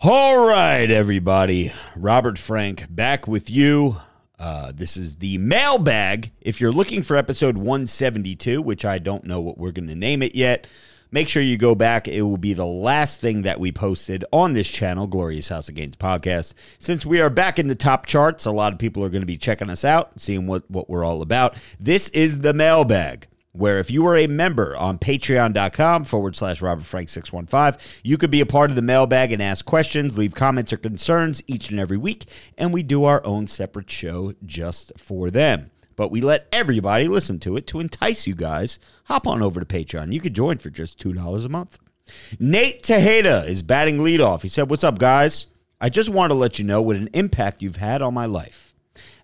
All right, everybody. Robert Frank back with you. Uh, this is the mailbag. If you're looking for episode 172, which I don't know what we're going to name it yet, make sure you go back. It will be the last thing that we posted on this channel, Glorious House of Gains podcast. Since we are back in the top charts, a lot of people are going to be checking us out, seeing what, what we're all about. This is the mailbag where if you are a member on patreon.com forward slash Robert Frank 615, you could be a part of the mailbag and ask questions, leave comments or concerns each and every week, and we do our own separate show just for them. But we let everybody listen to it to entice you guys. Hop on over to Patreon. You could join for just $2 a month. Nate Tejeda is batting leadoff. He said, What's up, guys? I just want to let you know what an impact you've had on my life.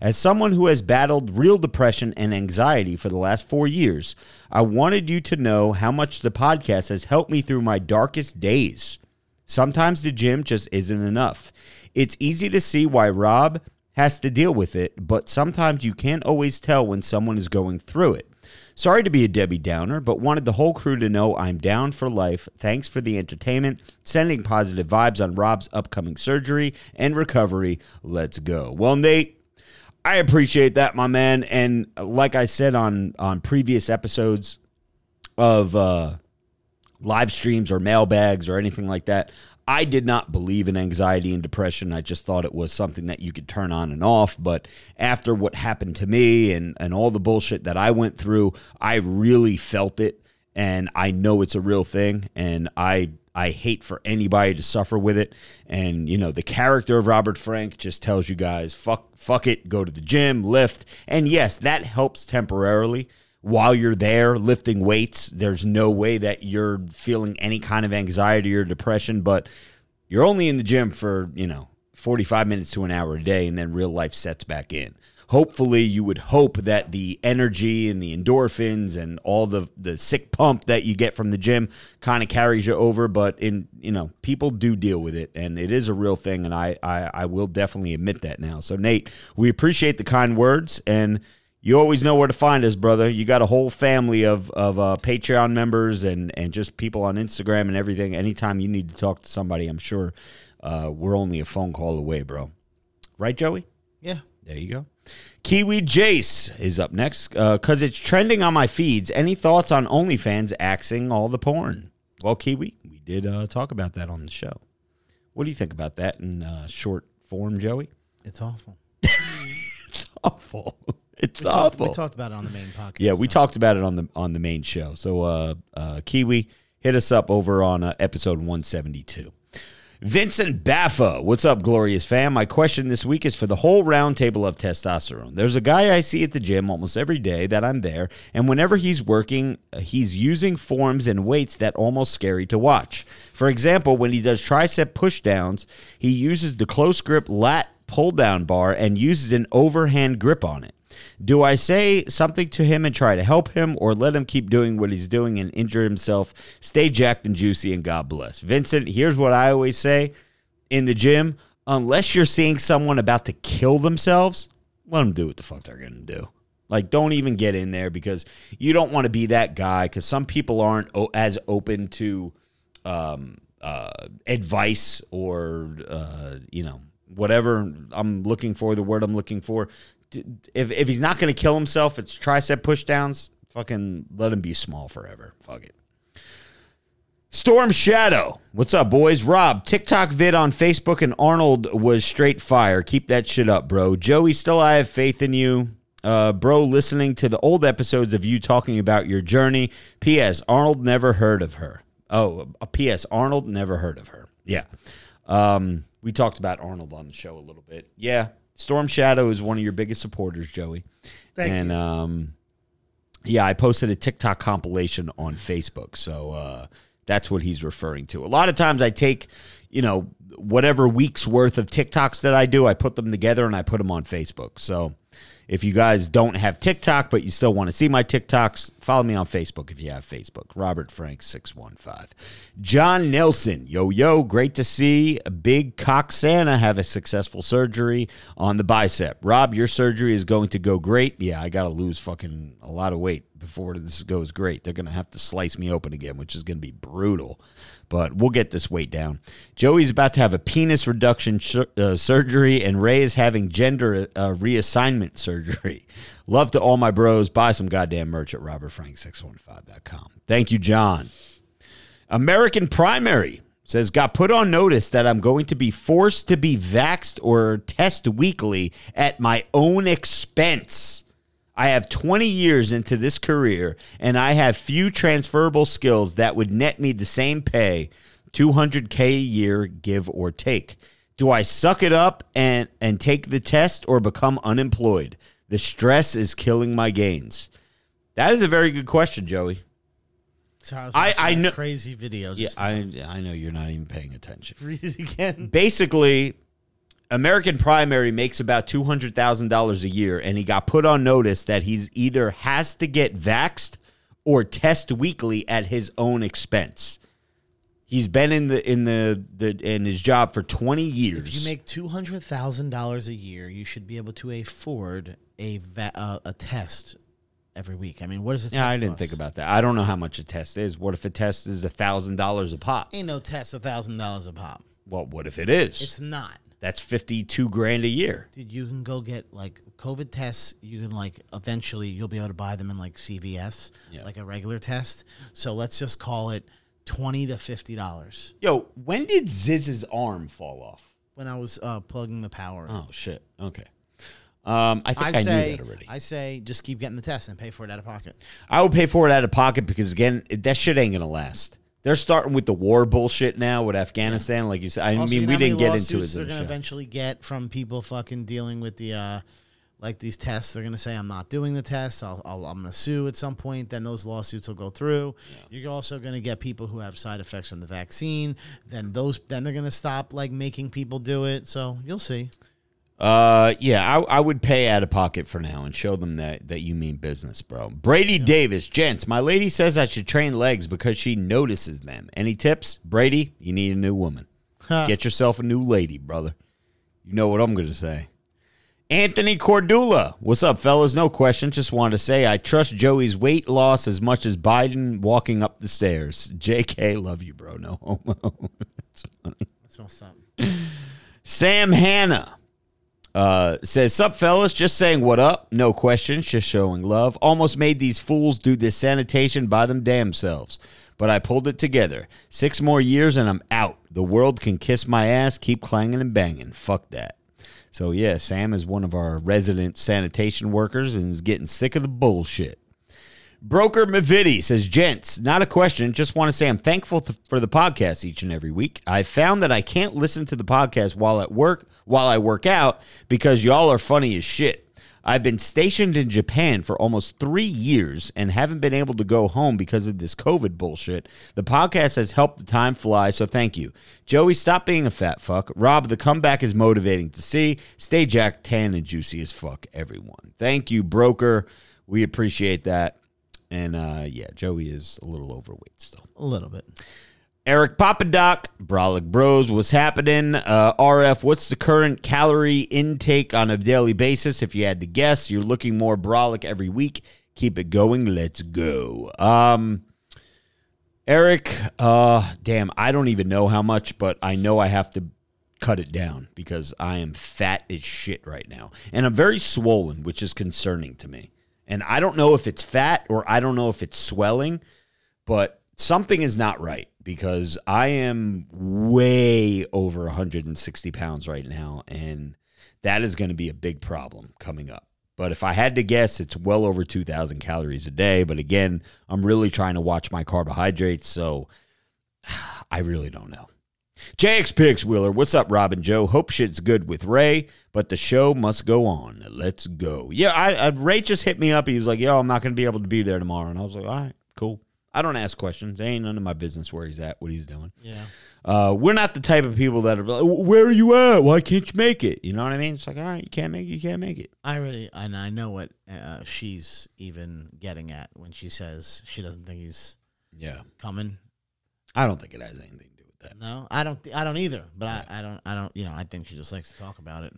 As someone who has battled real depression and anxiety for the last four years, I wanted you to know how much the podcast has helped me through my darkest days. Sometimes the gym just isn't enough. It's easy to see why Rob has to deal with it, but sometimes you can't always tell when someone is going through it. Sorry to be a Debbie Downer, but wanted the whole crew to know I'm down for life. Thanks for the entertainment, sending positive vibes on Rob's upcoming surgery and recovery. Let's go. Well, Nate, I appreciate that, my man. And like I said on on previous episodes of uh, live streams or mailbags or anything like that, I did not believe in anxiety and depression. I just thought it was something that you could turn on and off. But after what happened to me and, and all the bullshit that I went through, I really felt it. And I know it's a real thing. And I I hate for anybody to suffer with it. And you know, the character of Robert Frank just tells you guys, fuck, fuck it, go to the gym, lift, and yes, that helps temporarily. While you're there lifting weights, there's no way that you're feeling any kind of anxiety or depression, but you're only in the gym for, you know, 45 minutes to an hour a day, and then real life sets back in hopefully you would hope that the energy and the endorphins and all the the sick pump that you get from the gym kind of carries you over but in you know people do deal with it and it is a real thing and I, I i will definitely admit that now so nate we appreciate the kind words and you always know where to find us, brother. You got a whole family of of uh, Patreon members and and just people on Instagram and everything. Anytime you need to talk to somebody, I'm sure uh, we're only a phone call away, bro. Right, Joey? Yeah. There you go. Kiwi Jace is up next because uh, it's trending on my feeds. Any thoughts on OnlyFans axing all the porn? Well, Kiwi, we did uh, talk about that on the show. What do you think about that in uh, short form, Joey? It's awful. it's awful. It's we awful. Talked, we talked about it on the main podcast. Yeah, we so. talked about it on the on the main show. So, uh, uh, Kiwi, hit us up over on uh, episode one seventy two. Vincent Baffa, what's up, glorious fam? My question this week is for the whole roundtable of testosterone. There's a guy I see at the gym almost every day that I'm there, and whenever he's working, uh, he's using forms and weights that almost scary to watch. For example, when he does tricep pushdowns, he uses the close grip lat pull down bar and uses an overhand grip on it. Do I say something to him and try to help him, or let him keep doing what he's doing and injure himself? Stay jacked and juicy, and God bless. Vincent, here's what I always say in the gym unless you're seeing someone about to kill themselves, let them do what the fuck they're going to do. Like, don't even get in there because you don't want to be that guy because some people aren't as open to um, uh, advice or, uh, you know, whatever I'm looking for, the word I'm looking for if if he's not going to kill himself, it's tricep pushdowns. Fucking let him be small forever. Fuck it. Storm Shadow. What's up, boys? Rob, TikTok vid on Facebook and Arnold was straight fire. Keep that shit up, bro. Joey, still I have faith in you. Uh, bro, listening to the old episodes of you talking about your journey. P.S. Arnold never heard of her. Oh, a P.S. Arnold never heard of her. Yeah. Um, we talked about Arnold on the show a little bit. Yeah, Storm Shadow is one of your biggest supporters, Joey. Thank and you. um, yeah, I posted a TikTok compilation on Facebook, so uh, that's what he's referring to. A lot of times, I take you know whatever week's worth of TikToks that I do, I put them together and I put them on Facebook. So if you guys don't have TikTok, but you still want to see my TikToks, follow me on Facebook if you have Facebook. Robert Frank 615. John Nelson, yo, yo, great to see Big Cock Santa have a successful surgery on the bicep. Rob, your surgery is going to go great. Yeah, I got to lose fucking a lot of weight before this goes great. They're going to have to slice me open again, which is going to be brutal. but we'll get this weight down. Joey's about to have a penis reduction sur- uh, surgery, and Ray is having gender uh, reassignment surgery. Love to all my bros. Buy some goddamn merch at robertfrank615.com. Thank you, John. American Primary says, got put on notice that I'm going to be forced to be vaxxed or test weekly at my own expense. I have 20 years into this career and I have few transferable skills that would net me the same pay, 200k a year give or take. Do I suck it up and and take the test or become unemployed? The stress is killing my gains. That is a very good question, Joey. So I, was I- I know- crazy video. Yeah, I I know you're not even paying attention. read it again. basically American Primary makes about two hundred thousand dollars a year, and he got put on notice that he's either has to get vaxxed or test weekly at his own expense. He's been in the in the, the in his job for twenty years. If you make two hundred thousand dollars a year, you should be able to afford a va- uh, a test every week. I mean, what does it? yeah, I didn't think about that. I don't know how much a test is. What if a test is a thousand dollars a pop? Ain't no test a thousand dollars a pop. Well, what if it is? It's not. That's fifty two grand a year. Dude, you can go get like COVID tests. You can like eventually you'll be able to buy them in like CVS, Yeah. like a regular test. So let's just call it twenty to fifty dollars. Yo, when did Ziz's arm fall off? When I was uh, plugging the power, Oh shit. Okay. Um, I think I I, say knew that already. I say just keep getting the test and pay for it out of pocket. I would pay for it out of pocket because again, it, that shit ain't gonna last. They're starting with the war bullshit now with Afghanistan, like you said. I Also, mean, you know we how didn't get into it. lawsuits in They're the gonna show. eventually get from people fucking dealing with the uh, like these tests. They're gonna say I'm not doing the tests. I'll, I'll I'm gonna sue at some point. Then those lawsuits will go through. You're also gonna get people who have side effects from the vaccine. Then those then they're gonna stop like making people do it. So you'll see. Uh, yeah, I, I would pay out of pocket for now and show them that that you mean business, bro. Brady Davis, gents, my lady says I should train legs because she notices them. Any tips, Brady? You need a new woman. Get yourself a new lady, brother. You know what I'm gonna say. Anthony Cordula, what's up, fellas? No question. Just wanted to say I trust Joey's weight loss as much as Biden walking up the stairs. J.K. Love you, bro. No homo. That's funny. That's what's up. Sam Hanna uh, says, Sup, fellas? Just saying what up. No questions, just showing love. Almost made these fools do this sanitation by them damn selves. But I pulled it together. Six more years and I'm out. The world can kiss my ass, keep clanging and banging. Fuck that. So, yeah, Sam is one of our resident sanitation workers and is getting sick of the bullshit. Broker Mavidi says, Gents, not a question. Just want to say I'm thankful th- for the podcast each and every week. I found that I can't listen to the podcast while at work, while I work out, because y'all are funny as shit. I've been stationed in Japan for almost three years and haven't been able to go home because of this COVID bullshit. The podcast has helped the time fly, so thank you. Joey, stop being a fat fuck. Rob, the comeback is motivating to see. Stay jack tan and juicy as fuck, everyone. Thank you, broker. We appreciate that. And uh, yeah, Joey is a little overweight still. A little bit. Eric Papadoc, Brolic Bros, what's happening? Uh, RF, what's the current calorie intake on a daily basis? If you had to guess, you're looking more brolic every week. Keep it going. Let's go. Um, Eric, uh, damn, I don't even know how much, but I know I have to cut it down because I am fat as shit right now. And I'm very swollen, which is concerning to me. And I don't know if it's fat or I don't know if it's swelling, but something is not right because I am way over 160 pounds right now. And that is going to be a big problem coming up. But if I had to guess, it's well over 2,000 calories a day. But again, I'm really trying to watch my carbohydrates. So I really don't know. JX Picks Wheeler, what's up, Robin Joe? Hope shit's good with Ray, but the show must go on. Let's go. Yeah, I, I Ray just hit me up. He was like, "Yo, I'm not going to be able to be there tomorrow," and I was like, "All right, cool." I don't ask questions. It ain't none of my business where he's at, what he's doing. Yeah. Uh, we're not the type of people that are like, "Where are you at? Why can't you make it?" You know what I mean? It's like, all right, you can't make it. You can't make it. I really and I know what uh, she's even getting at when she says she doesn't think he's Yeah, coming. I don't think it has anything to do with that. No, I don't. I don't either. But I, I don't. I don't. You know, I think she just likes to talk about it.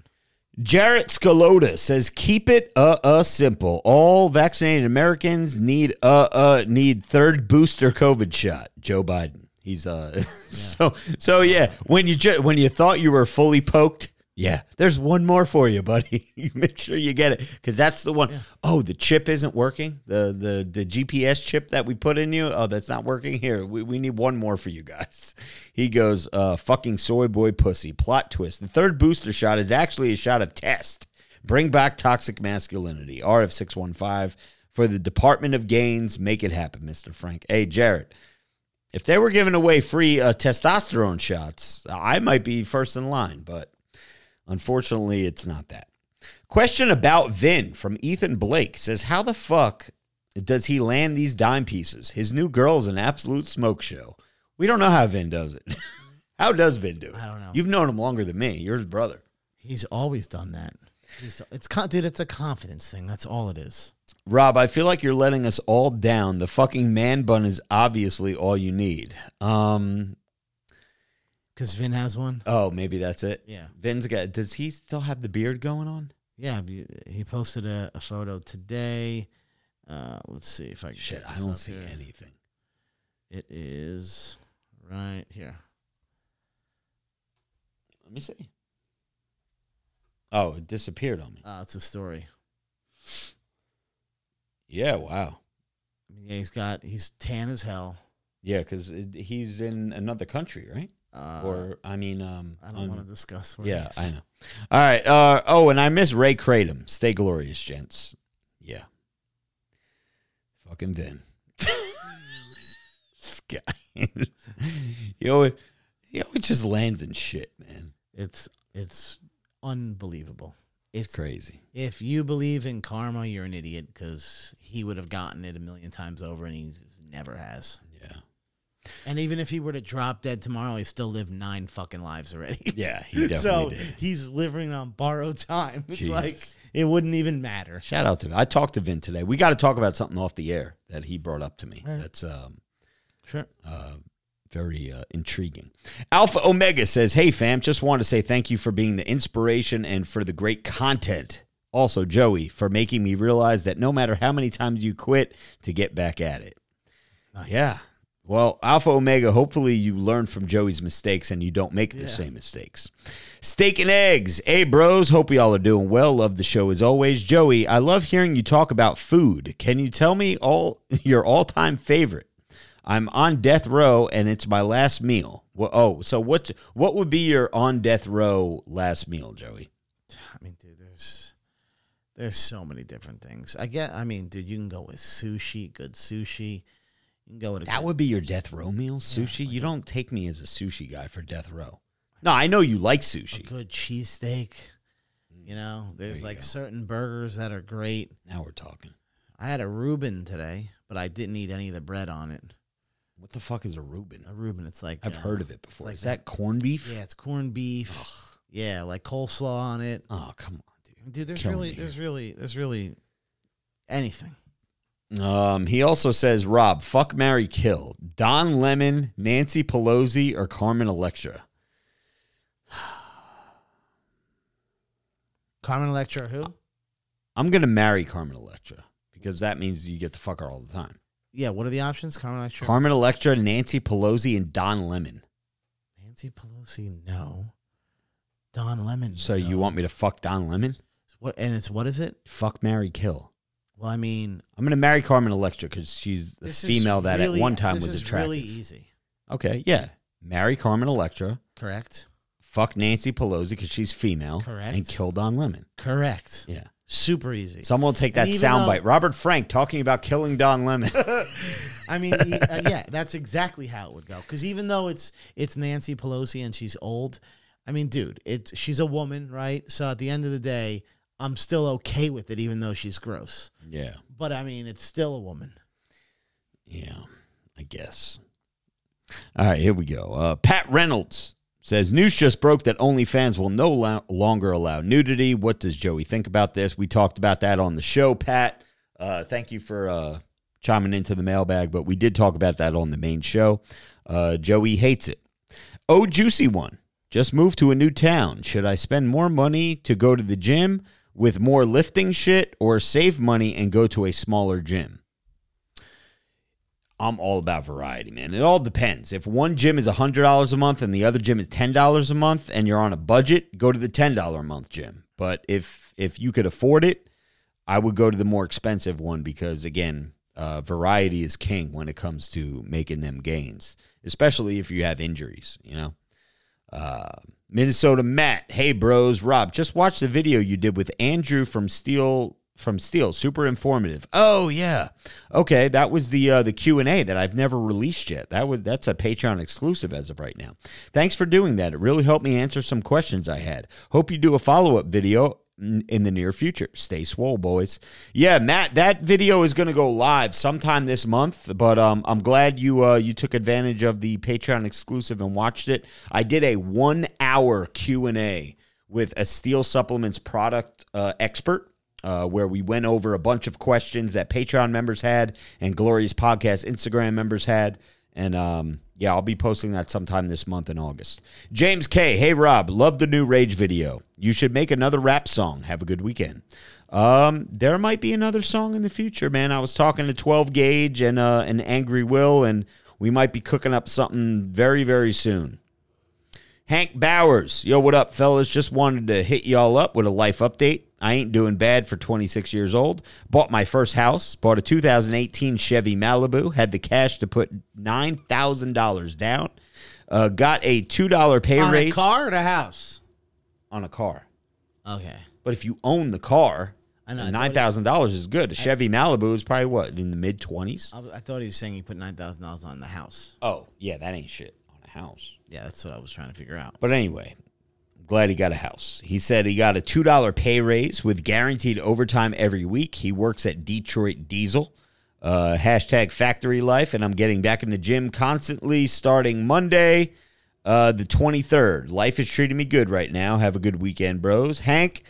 Jarrett Scalota says, "Keep it uh uh simple. All vaccinated Americans need uh uh need third booster COVID shot." Joe Biden. He's uh, so so yeah. When you ju- when you thought you were fully poked, yeah, there's one more for you, buddy. You Make sure you get it because that's the one. Oh, the chip isn't working. The the the GPS chip that we put in you. Oh, that's not working. Here, we, we need one more for you guys. He goes, uh, fucking soy boy pussy. Plot twist. The third booster shot is actually a shot of test. Bring back toxic masculinity. RF six one five for the Department of Gains. Make it happen, Mister Frank. Hey, Jarrett. If they were giving away free uh, testosterone shots, I might be first in line, but Unfortunately, it's not that. Question about Vin from Ethan Blake says, How the fuck does he land these dime pieces? His new girl is an absolute smoke show. We don't know how Vin does it. how does Vin do it? I don't know. You've known him longer than me. You're his brother. He's always done that. He's, it's dude. It's a confidence thing. That's all it is. Rob, I feel like you're letting us all down. The fucking man bun is obviously all you need. Um, Because Vin has one. oh, maybe that's it. Yeah. Vin's got. Does he still have the beard going on? Yeah. He posted a, a photo today. Uh, let's see if I can. Shit, I don't see here. anything. It is right here. Let me see. Oh, it disappeared on me. Uh, it's a story. Yeah, wow. I mean, yeah, he's got he's tan as hell. Yeah, because he's in another country, right? Uh, or I mean, um, I don't um, want to discuss. Where Yeah. I know. All right. Uh, oh, and I miss Ray Kratom. Stay glorious, gents. Yeah. Fucking Vin. this guy. he always, he always just lands in shit, man. It's it's unbelievable. It's It's crazy. if you believe in karma, you're an idiot because he would have gotten it a million times over, and he never has. And even if he were to drop dead tomorrow, he still lived nine fucking lives already. Yeah, he definitely so did. he's living on borrowed time. It's Jeez. like it wouldn't even matter. Shout out to I talked to Vin today. We got to talk about something off the air that he brought up to me. Right. That's um, Sure. uh, very uh, intriguing. Alpha Omega says, "Hey fam, just want to say thank you for being the inspiration and for the great content. Also, Joey, for making me realize that no matter how many times you quit, to get back at it. Nice. Yeah. Well, Alpha Omega, hopefully you learn from Joey's mistakes and you don't make the Yeah. same mistakes. Steak and eggs. Hey, bros. Hope y'all are doing well. Love the show as always. Joey, I love hearing you talk about food. Can you tell me all your all time favorite? I'm on death row and it's my last meal. Wha- Oh, so what? What would be your on death row last meal, Joey? I mean, dude, there's there's so many different things. I get. I mean, dude, you can go with sushi, good sushi. You can go with a That would be your death row meal, sushi. you don't take me as a sushi guy for death row. No, I know you like a sushi. good cheesesteak. You know, there's you like go. certain burgers that are great. Now we're talking. I had a Reuben today, but I didn't eat any of the bread on it. What the fuck is a Reuben? A Reuben, it's like I've uh, heard of it before. like is that corned beef? Yeah, it's corned beef. Yeah, like coleslaw on it. Oh, come on, dude. Dude, there's Killing really, me there's really, there's really anything. Um, he also says, Rob, fuck Mary Kill. Don Lemon, Nancy Pelosi, or Carmen Electra. Carmen Electra, who? I'm gonna marry Carmen Electra because that means you get to fuck her all the time. Yeah, what are the options? Carmen Electra. Carmen Electra, Nancy Pelosi, and Don Lemon. Nancy Pelosi, no. Don Lemon. So no. you want me to fuck Don Lemon? what? And it's what is it? Fuck Mary Kill. Well, I mean, I'm gonna marry Carmen Electra because she's the this female that really, at one time this was is attractive. Really easy, Okay, yeah. Marry Carmen Electra. correct? Fuck Nancy Pelosi because she's female. Correct. And kill Don Lemon. Correct. Yeah. Super easy. Someone will take that And even soundbite. though- Robert Frank talking about killing Don Lemon. I mean, e- uh, yeah, that's exactly how it would go. Because even though it's it's Nancy Pelosi and she's old, I mean, dude, it's she's a woman, right? So at the end of the day, I'm still okay with it, even though she's gross. yeah. But I mean, it's still a woman. Yeah. I guess. All right, here we go. Uh, Pat Reynolds says news just broke that OnlyFans will no lo- longer allow nudity. What does Joey think about this? We talked about that on the show, Pat. Uh, thank you for uh, chiming into the mailbag, but we did talk about that on the main show. Uh, Joey hates it. Oh, juicy one. Just moved to a new town. Should I spend more money to go to the gym with more lifting shit or save money and go to a smaller gym? I'm all about variety, man. It all depends. If one gym is $100 a month and the other gym is $10 a month and you're on a budget, go to the $10 a month gym. But if if you could afford it, I would go to the more expensive one because again, uh, variety is king when it comes to making them gains, especially if you have injuries, you know. Minnesota Matt, hey bros, Rob, just watch the video you did with Andrew from Steel from Steel, super informative. Oh yeah, okay, that was the uh, the Q and A that I've never released yet. That was that's a Patreon exclusive as of right now. Thanks for doing that. It really helped me answer some questions I had. Hope you do a follow up video in the near future. Stay swole, boys. Yeah, Matt, that video is going to go live sometime this month, but um, I'm glad you uh, you took advantage of the Patreon exclusive and watched it. I did a one hour Q and A with a Steel Supplements product uh, expert. Uh, where we went over a bunch of questions that Patreon members had and Glorious Podcast Instagram members had. And um, yeah, I'll be posting that sometime this month in August. James K. Hey, Rob, love the new Rage video. You should make another rap song. Have a good weekend. Um, there might be another song in the future, man. I was talking to 12 Gauge and uh, an Angry Will, and we might be cooking up something very, very soon. Hank Bowers, yo, what up, fellas? Just wanted to hit y'all up with a life update. I ain't doing bad for 26 years old. Bought my first house. Bought a 2018 Chevy Malibu. Had the cash to put $9,000 down. Uh, got a $2 pay On raise a car or a house? on a car. Okay. But if you own the car, I know, I nine thousand dollars is good. A Chevy Malibu is probably what in the mid twenties. I, I thought he was saying he put nine thousand dollars on the house. Oh yeah, that ain't shit on a house. Yeah, that's what I was trying to figure out. But anyway, glad he got a house. He said he got a two dollar pay raise with guaranteed overtime every week. He works at Detroit Diesel. Uh, hashtag factory life, and I'm getting back in the gym constantly starting Monday, uh, the 23rd. Life is treating me good right now. Have a good weekend, bros. Hank,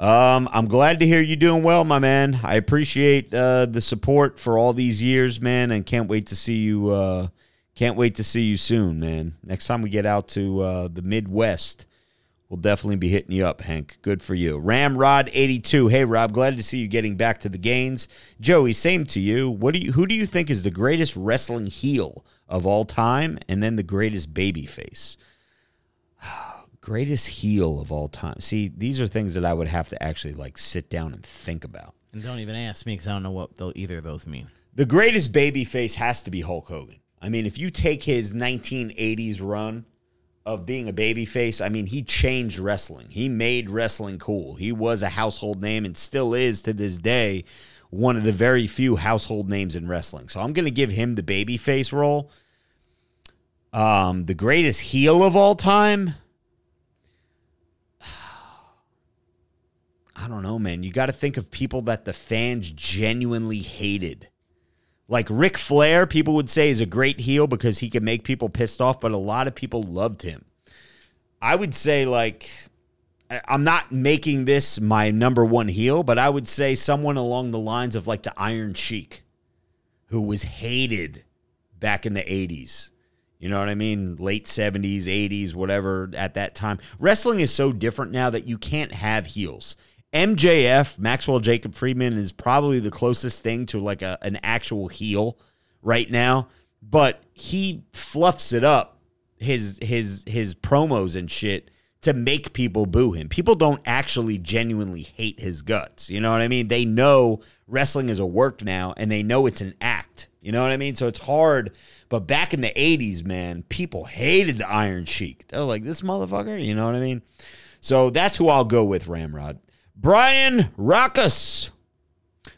um, I'm glad to hear you doing well, my man. I appreciate uh, the support for all these years, man, and can't wait to see you. Uh, can't wait to see you soon, man. Next time we get out to uh, the Midwest, we'll definitely be hitting you up, Hank. Good for you. Ramrod82. Hey, Rob. Glad to see you getting back to the gains. Joey, same to you. What do you? Who do you think is the greatest wrestling heel of all time, and then the greatest baby face? greatest heel of all time. See, these are things that I would have to actually like sit down and think about. And don't even ask me because I don't know what either of those mean. The greatest baby face has to be Hulk Hogan. I mean, if you take his 1980s run of being a baby face, I mean, he changed wrestling. He made wrestling cool. He was a household name and still is to this day one of the very few household names in wrestling. So I'm going to give him the baby face role. Um, the greatest heel of all time. I don't know, man. You got to think of people that the fans genuinely hated. Like Ric Flair, people would say is a great heel because he could make people pissed off, but a lot of people loved him. I would say, like, I'm not making this my number one heel, but I would say someone along the lines of like the Iron Sheik, who was hated back in the 80s. You know what I mean? Late 70s, 80s, whatever at that time. Wrestling is so different now that you can't have heels. MJF, Maxwell Jacob Friedman, is probably the closest thing to like a, an actual heel right now, but he fluffs it up his his his promos and shit to make people boo him. People don't actually genuinely hate his guts. You know what I mean? They know wrestling is a work now and they know it's an act. You know what I mean? So it's hard. But back in the 80s, man, people hated the Iron Sheik. They're like, this motherfucker, you know what I mean? So that's who I'll go with, Ramrod. Brian Rockus.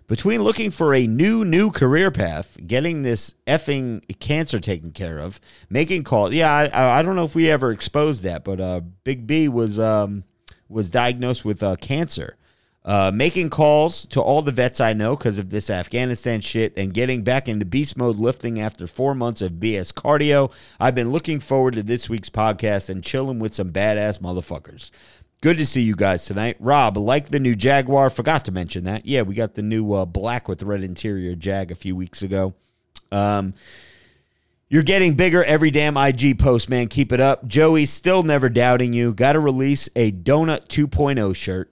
Between looking for a new, new career path, getting this effing cancer taken care of, making calls. Yeah, I, I don't know if we ever exposed that, but uh, Big B was um, was diagnosed with uh, cancer. Uh, making calls to all the vets I know because of this Afghanistan shit and getting back into beast mode lifting after four months of BS cardio. I've been looking forward to this week's podcast and chilling with some badass motherfuckers. Good to see you guys tonight. Rob, like the new Jaguar, forgot to mention that. Yeah, we got the new uh, black with red interior Jag a few weeks ago. Um, you're getting bigger every damn IG post, man. Keep it up. Joey, still never doubting you. Got to release a Donut 2.0 shirt.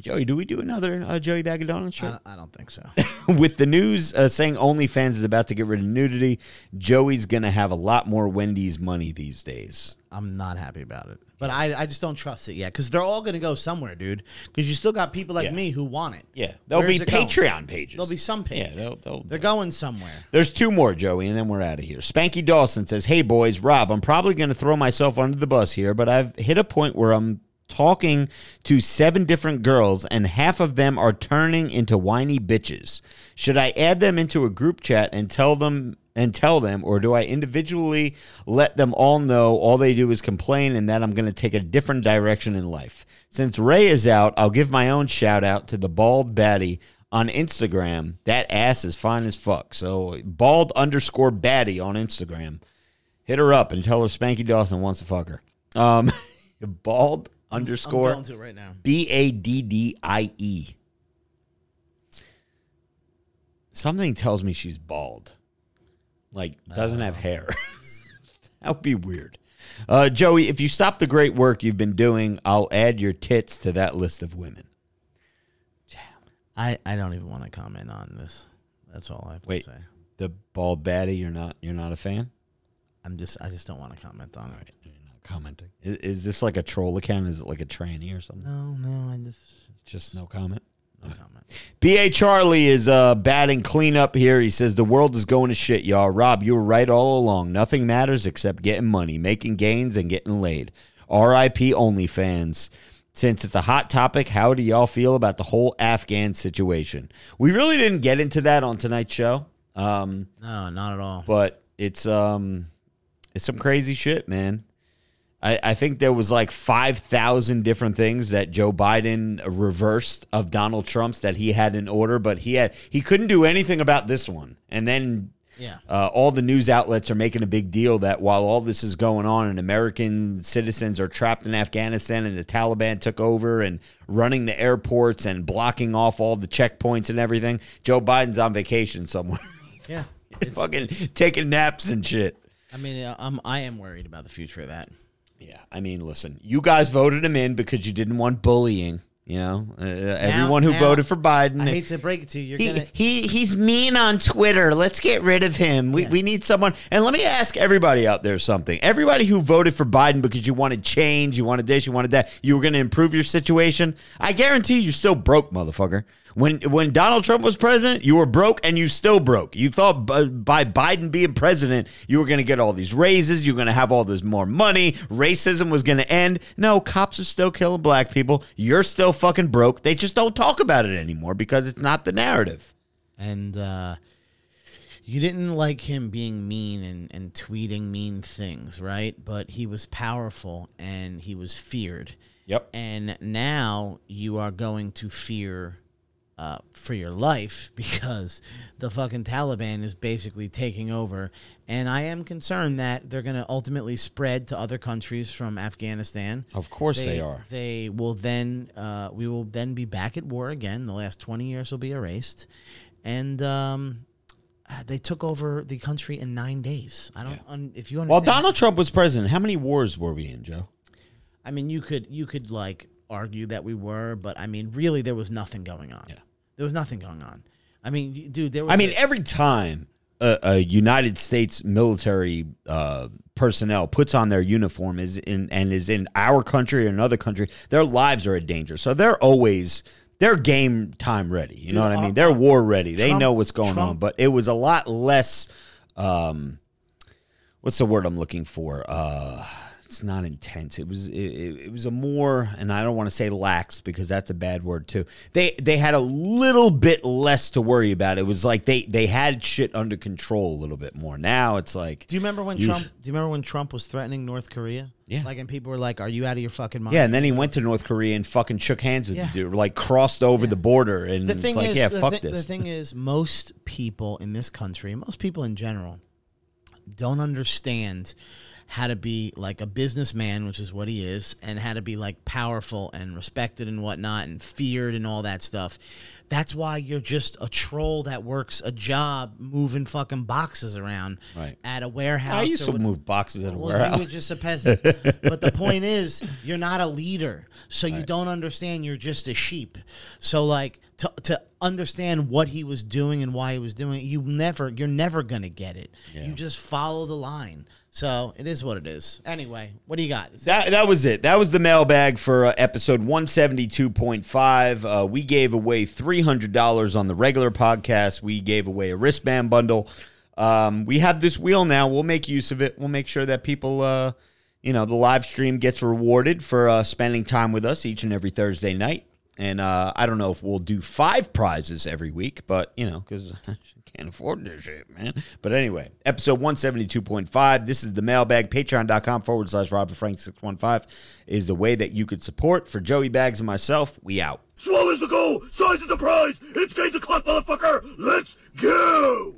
Joey, do we do another uh, Joey Bag of Donuts I show? don't, I don't think so. With the news uh, saying OnlyFans is about to get rid of nudity, Joey's going to have a lot more Wendy's money these days. I'm not happy about it. But I, I just don't trust it yet because they're all going to go somewhere, dude. Because you still got people like Yeah. me who want it. Yeah, there'll Where's be it going? Patreon pages. There'll be some page. Yeah, they'll, they'll, They're going somewhere. There's two more, Joey, and then we're out of here. Spanky Dawson says, Hey, boys, Rob, I'm probably going to throw myself under the bus here, but I've hit a point where I'm talking to seven different girls, and half of them are turning into whiny bitches. Should I add them into a group chat and tell them? And tell them, or do I individually let them all know all they do is complain and that I'm going to take a different direction in life? Since Ray is out, I'll give my own shout out to the bald baddie on Instagram. That ass is fine as fuck. So bald underscore baddie on Instagram. Hit her up and tell her Spanky Dawson wants to fuck her. Um, bald I'm underscore going to right now. B A D D I E. Something tells me she's bald. Like doesn't have hair. that would be weird. Uh, Joey, if you stop the great work you've been doing, I'll add your tits to that list of women. I, I don't even want to comment on this. That's all I have to say. The bald baddie, you're not you're not a fan? I'm just I just don't want to comment on it. You're not commenting. Is, is this like a troll account? Is it like a tranny or something? No, no, I just Just no comment. no comment. BA Charlie is uh, batting cleanup here. He says the world is going to shit, y'all. Rob, you were right all along. Nothing matters except getting money, making gains, and getting laid. R.I.P. OnlyFans. Since it's a hot topic, how do y'all feel about the whole Afghan situation? We really didn't get into that on tonight's show, um, No, not at all. but it's um, it's some crazy shit, man. I, I think there was like 5,000 different things that Joe Biden reversed of Donald Trump's that he had in order, but he had he couldn't do anything about this one. And then Yeah. uh, all the news outlets are making a big deal that while all this is going on and American citizens are trapped in Afghanistan and the Taliban took over and running the airports and blocking off all the checkpoints and everything, Joe Biden's on vacation somewhere. Yeah. Fucking taking naps and shit. I mean, I'm I am worried about the future of that. Yeah, I mean, listen, you guys voted him in because you didn't want bullying. You know, uh, everyone who now- voted for Biden. I hate to break it to you. You're he, gonna he he's mean on Twitter. Let's get rid of him. We, we need someone. And let me ask everybody out there something. Everybody who voted for Biden because you wanted change, you wanted this, you wanted that, you were going to improve your situation. I guarantee you're still broke, motherfucker. When when Donald Trump was president, you were broke and you still broke. You thought b- by Biden being president, you were going to get all these raises, you're going to have all this more money, racism was going to end. No, cops are still killing black people. You're still fucking broke. They just don't talk about it anymore because it's not the narrative. and uh, you didn't like him being mean and, and tweeting mean things, right? But he was powerful and he was feared. Yep. And now you are going to fear uh, for your life because the fucking Taliban is basically taking over. And I am concerned that they're going to ultimately spread to other countries from Afghanistan. Of course they are. They will then, uh, we will then be back at war again. The last 20 years will be erased. And, um, uh, they took over the country in nine days. I don't. Un, if you understand, While Donald Trump was president, how many wars were we in, Joe? I mean, you could you could like argue that we were, but I mean, really, there was nothing going on. Yeah. There was nothing going on. I mean, dude, there was. I mean, a- every time a, a United States military uh, personnel puts on their uniform is in and is in our country or another country, their lives are in danger. So they're always they're game time ready. You know Dude, what I mean? uh, They're war ready. They know what's going on. But it was a lot less. Um, what's the word I'm looking for? Uh, it's not intense. It was it, it, was a more, and I don't want to say lax because that's a bad word too. They they had a little bit less to worry about. It was like they they had shit under control a little bit more. Now it's like, do you remember when you- Trump? Do you remember when Trump was threatening North Korea? Yeah. Like, and people were like, "Are you out of your fucking mind?" yeah, and then he went to North Korea and fucking shook hands with Yeah. the dude, like crossed over the border, and the it's thing like, is, yeah, fuck thi- this. the thing is, most people in this country, most people in general, don't understand how to be like a businessman, which is what he is, and how to be like powerful and respected and whatnot and feared and all that stuff. That's why you're just a troll that works a job moving fucking boxes around Right. at a warehouse. I used to what- move boxes at a well, warehouse. you were just a peasant. but the point is, you're not a leader, so you don't understand. You're just a sheep. So like to to understand what he was doing and why he was doing it, you never you're never gonna get it. You just follow the line. So it is what it is. Anyway, what do you got? That, that was it. That was the mailbag for uh, episode 172.5. Uh, we gave away $300 on the regular podcast. We gave away a wristband bundle. Um, we have this wheel now. We'll make use of it. We'll make sure that people, uh, you know, the live stream gets rewarded for uh, spending time with us each and every Thursday night. And uh, I don't know if we'll do five prizes every week, but, you know, because I can't afford this shit, man. But anyway, episode 172.5. This is the mailbag. Patreon.com forward slash Robert Frank 615 is the way that you could support. For Joey Bags and myself, we out. Swallows the goal, size is the prize. It's game to clock, motherfucker. Let's go.